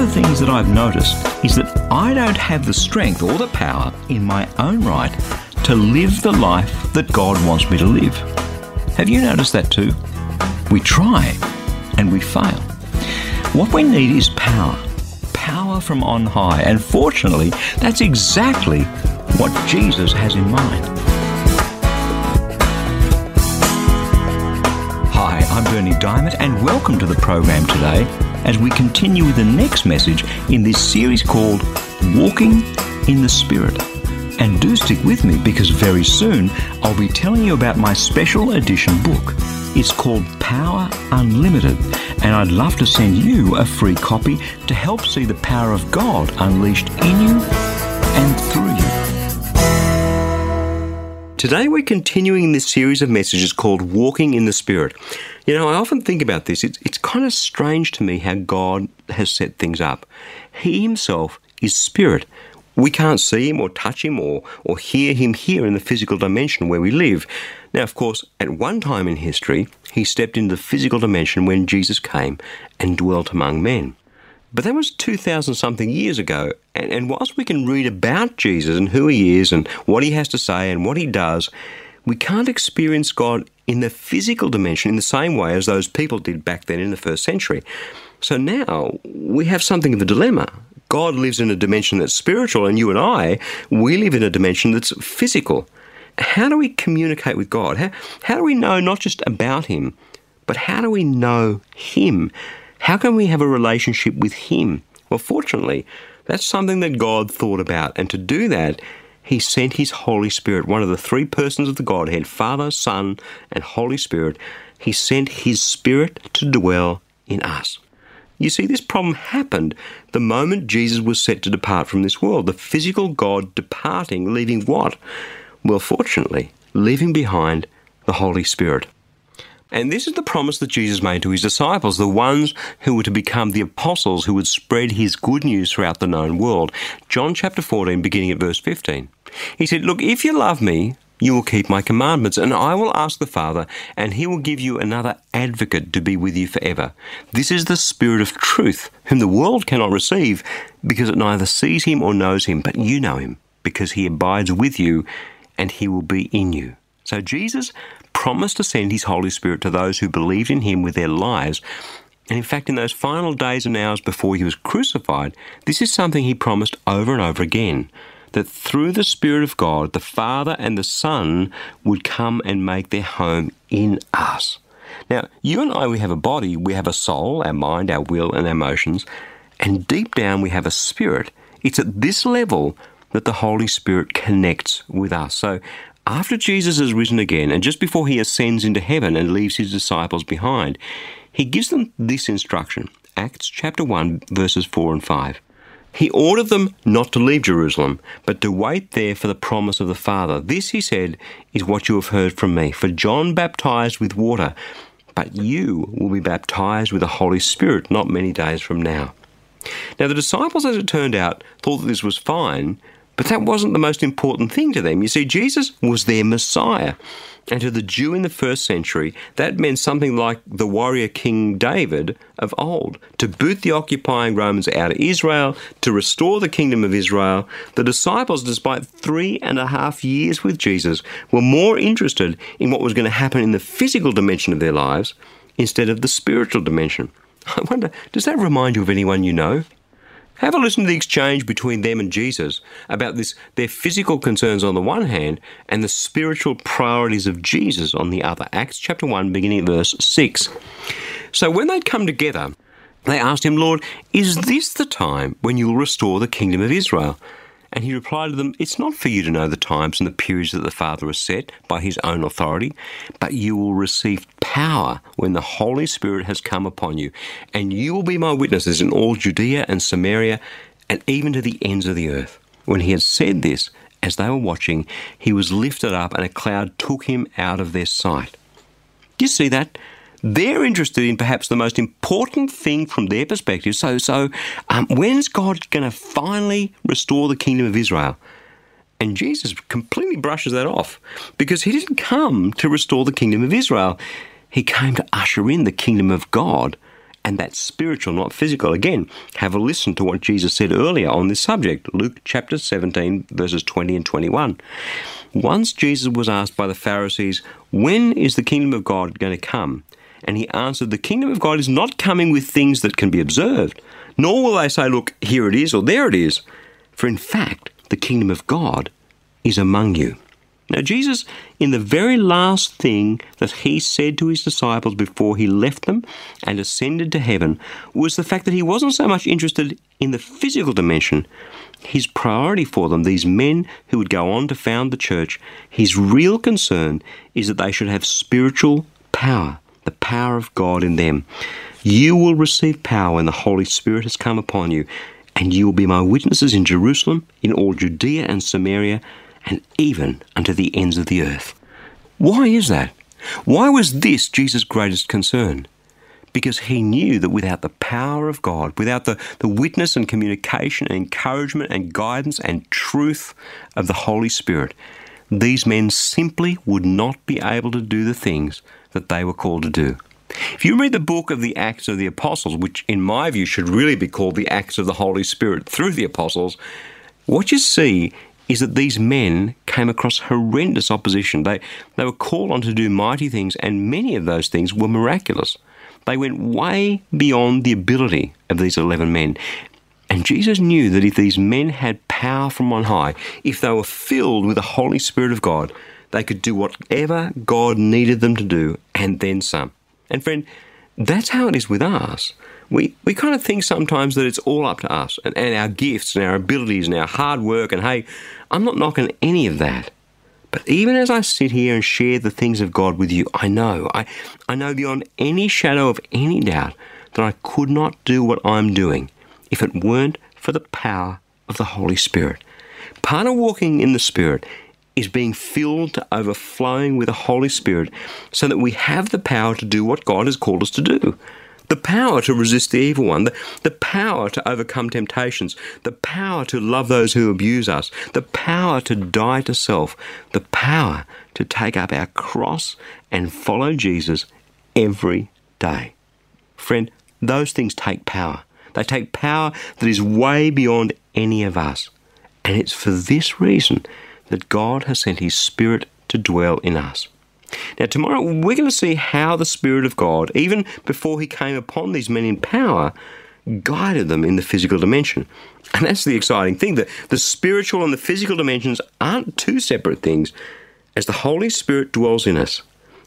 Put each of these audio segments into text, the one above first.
Of the things that I've noticed is that I don't have the strength or the power in my own right to live the life that God wants me to live. Have you noticed that too? We try and we fail. What we need is power. Power from on high. And fortunately, that's exactly what Jesus has in mind. Hi, I'm Berni Dymet, and welcome to the program today as we continue with the next message in this series called Walking in the Spirit. And do stick with me because very soon I'll be telling you about my special edition book. It's called Power Unlimited, and I'd love to send you a free copy to help see the power of God unleashed in you Today we're continuing this series of messages called Walking in the Spirit. You know, I often think about this. It's, it's kind of strange to me how God has set things up. He himself is spirit. We can't see him or touch him or, or hear him here in the physical dimension where we live. Now, of course, at one time in history, he stepped into the physical dimension when Jesus came and dwelt among men. But that was 2,000 something years ago. And, and whilst we can read about Jesus and who he is and what he has to say and what he does, we can't experience God in the physical dimension in the same way as those people did back then in the first century. So now we have something of a dilemma. God lives in a dimension that's spiritual, and you and I, we live in a dimension that's physical. How do we communicate with God? How, how do we know not just about Him, but how do we know Him? How can we have a relationship with Him? Well, fortunately, that's something that God thought about, and to do that, He sent His Holy Spirit, one of the three persons of the Godhead Father, Son, and Holy Spirit. He sent His Spirit to dwell in us. You see, this problem happened the moment Jesus was set to depart from this world. The physical God departing, leaving what? Well, fortunately, leaving behind the Holy Spirit. And this is the promise that Jesus made to his disciples, the ones who were to become the apostles who would spread his good news throughout the known world. John chapter 14, beginning at verse 15. He said, Look, if you love me, you will keep my commandments, and I will ask the Father, and he will give you another advocate to be with you forever. This is the Spirit of truth, whom the world cannot receive, because it neither sees him or knows him, but you know him, because he abides with you, and he will be in you. So Jesus promised to send his Holy Spirit to those who believed in him with their lives. And in fact, in those final days and hours before he was crucified, this is something he promised over and over again that through the Spirit of God, the Father and the Son would come and make their home in us. Now, you and I, we have a body, we have a soul, our mind, our will, and our emotions, and deep down we have a spirit. It's at this level that the Holy Spirit connects with us. So, after Jesus has risen again, and just before he ascends into heaven and leaves his disciples behind, he gives them this instruction Acts chapter 1, verses 4 and 5. He ordered them not to leave Jerusalem, but to wait there for the promise of the Father. This, he said, is what you have heard from me. For John baptized with water, but you will be baptized with the Holy Spirit not many days from now. Now, the disciples, as it turned out, thought that this was fine, but that wasn't the most important thing to them. You see, Jesus was their Messiah. And to the Jew in the first century, that meant something like the warrior King David of old. To boot the occupying Romans out of Israel, to restore the kingdom of Israel, the disciples, despite three and a half years with Jesus, were more interested in what was going to happen in the physical dimension of their lives instead of the spiritual dimension. I wonder, does that remind you of anyone you know? Have a listen to the exchange between them and Jesus about this their physical concerns on the one hand and the spiritual priorities of Jesus on the other. Acts chapter 1 beginning at verse 6. So when they'd come together, they asked him, Lord, is this the time when you'll restore the kingdom of Israel? And he replied to them, It's not for you to know the times and the periods that the Father has set by his own authority, but you will receive power when the Holy Spirit has come upon you. And you will be my witnesses in all Judea and Samaria and even to the ends of the earth. When he had said this, as they were watching, he was lifted up and a cloud took him out of their sight. Do you see that? They're interested in perhaps the most important thing from their perspective. So, so um, when's God going to finally restore the kingdom of Israel? And Jesus completely brushes that off because he didn't come to restore the kingdom of Israel. He came to usher in the kingdom of God, and that's spiritual, not physical. Again, have a listen to what Jesus said earlier on this subject Luke chapter 17, verses 20 and 21. Once Jesus was asked by the Pharisees, When is the kingdom of God going to come? And he answered, The kingdom of God is not coming with things that can be observed, nor will they say, Look, here it is or there it is. For in fact, the kingdom of God is among you. Now, Jesus, in the very last thing that he said to his disciples before he left them and ascended to heaven, was the fact that he wasn't so much interested in the physical dimension. His priority for them, these men who would go on to found the church, his real concern is that they should have spiritual power the power of God in them. You will receive power when the Holy Spirit has come upon you, and you will be my witnesses in Jerusalem, in all Judea and Samaria, and even unto the ends of the earth. Why is that? Why was this Jesus' greatest concern? Because he knew that without the power of God, without the, the witness and communication and encouragement and guidance and truth of the Holy Spirit, these men simply would not be able to do the things that they were called to do. If you read the book of the Acts of the Apostles, which in my view should really be called the Acts of the Holy Spirit through the Apostles, what you see is that these men came across horrendous opposition. They, they were called on to do mighty things, and many of those things were miraculous. They went way beyond the ability of these 11 men. And Jesus knew that if these men had power from on high, if they were filled with the Holy Spirit of God, they could do whatever God needed them to do and then some. And friend, that's how it is with us. We, we kind of think sometimes that it's all up to us and, and our gifts and our abilities and our hard work. And hey, I'm not knocking any of that. But even as I sit here and share the things of God with you, I know, I, I know beyond any shadow of any doubt that I could not do what I'm doing if it weren't for the power of the Holy Spirit. Part of walking in the Spirit is being filled to overflowing with the Holy Spirit so that we have the power to do what God has called us to do. The power to resist the evil one, the, the power to overcome temptations, the power to love those who abuse us, the power to die to self, the power to take up our cross and follow Jesus every day. Friend, those things take power. They take power that is way beyond any of us. And it's for this reason that God has sent His Spirit to dwell in us. Now, tomorrow we're going to see how the Spirit of God, even before He came upon these men in power, guided them in the physical dimension. And that's the exciting thing that the spiritual and the physical dimensions aren't two separate things. As the Holy Spirit dwells in us,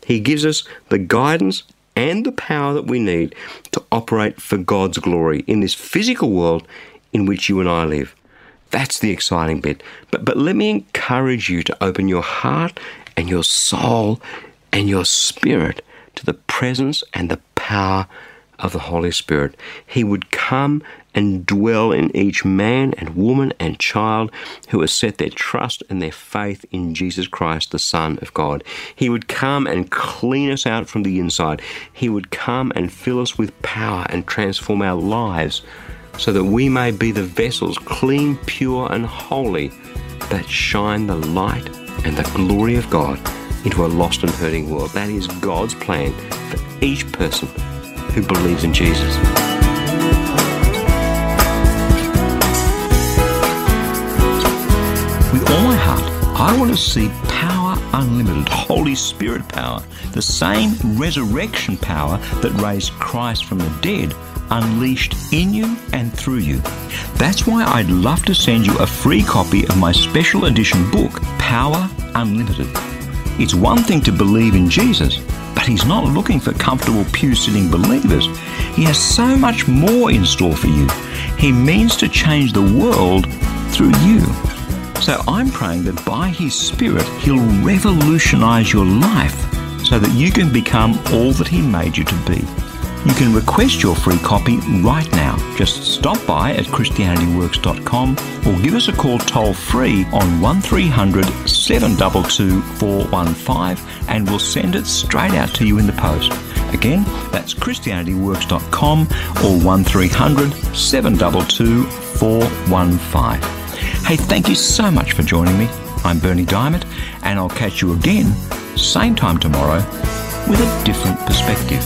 He gives us the guidance and the power that we need to operate for God's glory in this physical world in which you and I live. That's the exciting bit. But, but let me encourage you to open your heart and your soul and your spirit to the presence and the power of the Holy Spirit. He would come and dwell in each man and woman and child who has set their trust and their faith in Jesus Christ, the Son of God. He would come and clean us out from the inside. He would come and fill us with power and transform our lives so that we may be the vessels, clean, pure, and holy, that shine the light and the glory of God into a lost and hurting world. That is God's plan for each person who believes in Jesus. With all my heart, I want to see power unlimited, Holy Spirit power, the same resurrection power that raised Christ from the dead unleashed in you and through you. That's why I'd love to send you a free copy of my special edition book, Power Unlimited. It's one thing to believe in Jesus, but He's not looking for comfortable pew sitting believers. He has so much more in store for you. He means to change the world through you. So I'm praying that by His Spirit, He'll revolutionize your life so that you can become all that He made you to be. You can request your free copy right now. Just stop by at ChristianityWorks.com or give us a call toll free on 1300 722 415 and we'll send it straight out to you in the post. Again, that's ChristianityWorks.com or 1300 722 415. Hey, thank you so much for joining me. I'm Berni Dymet and I'll catch you again, same time tomorrow, with a different perspective.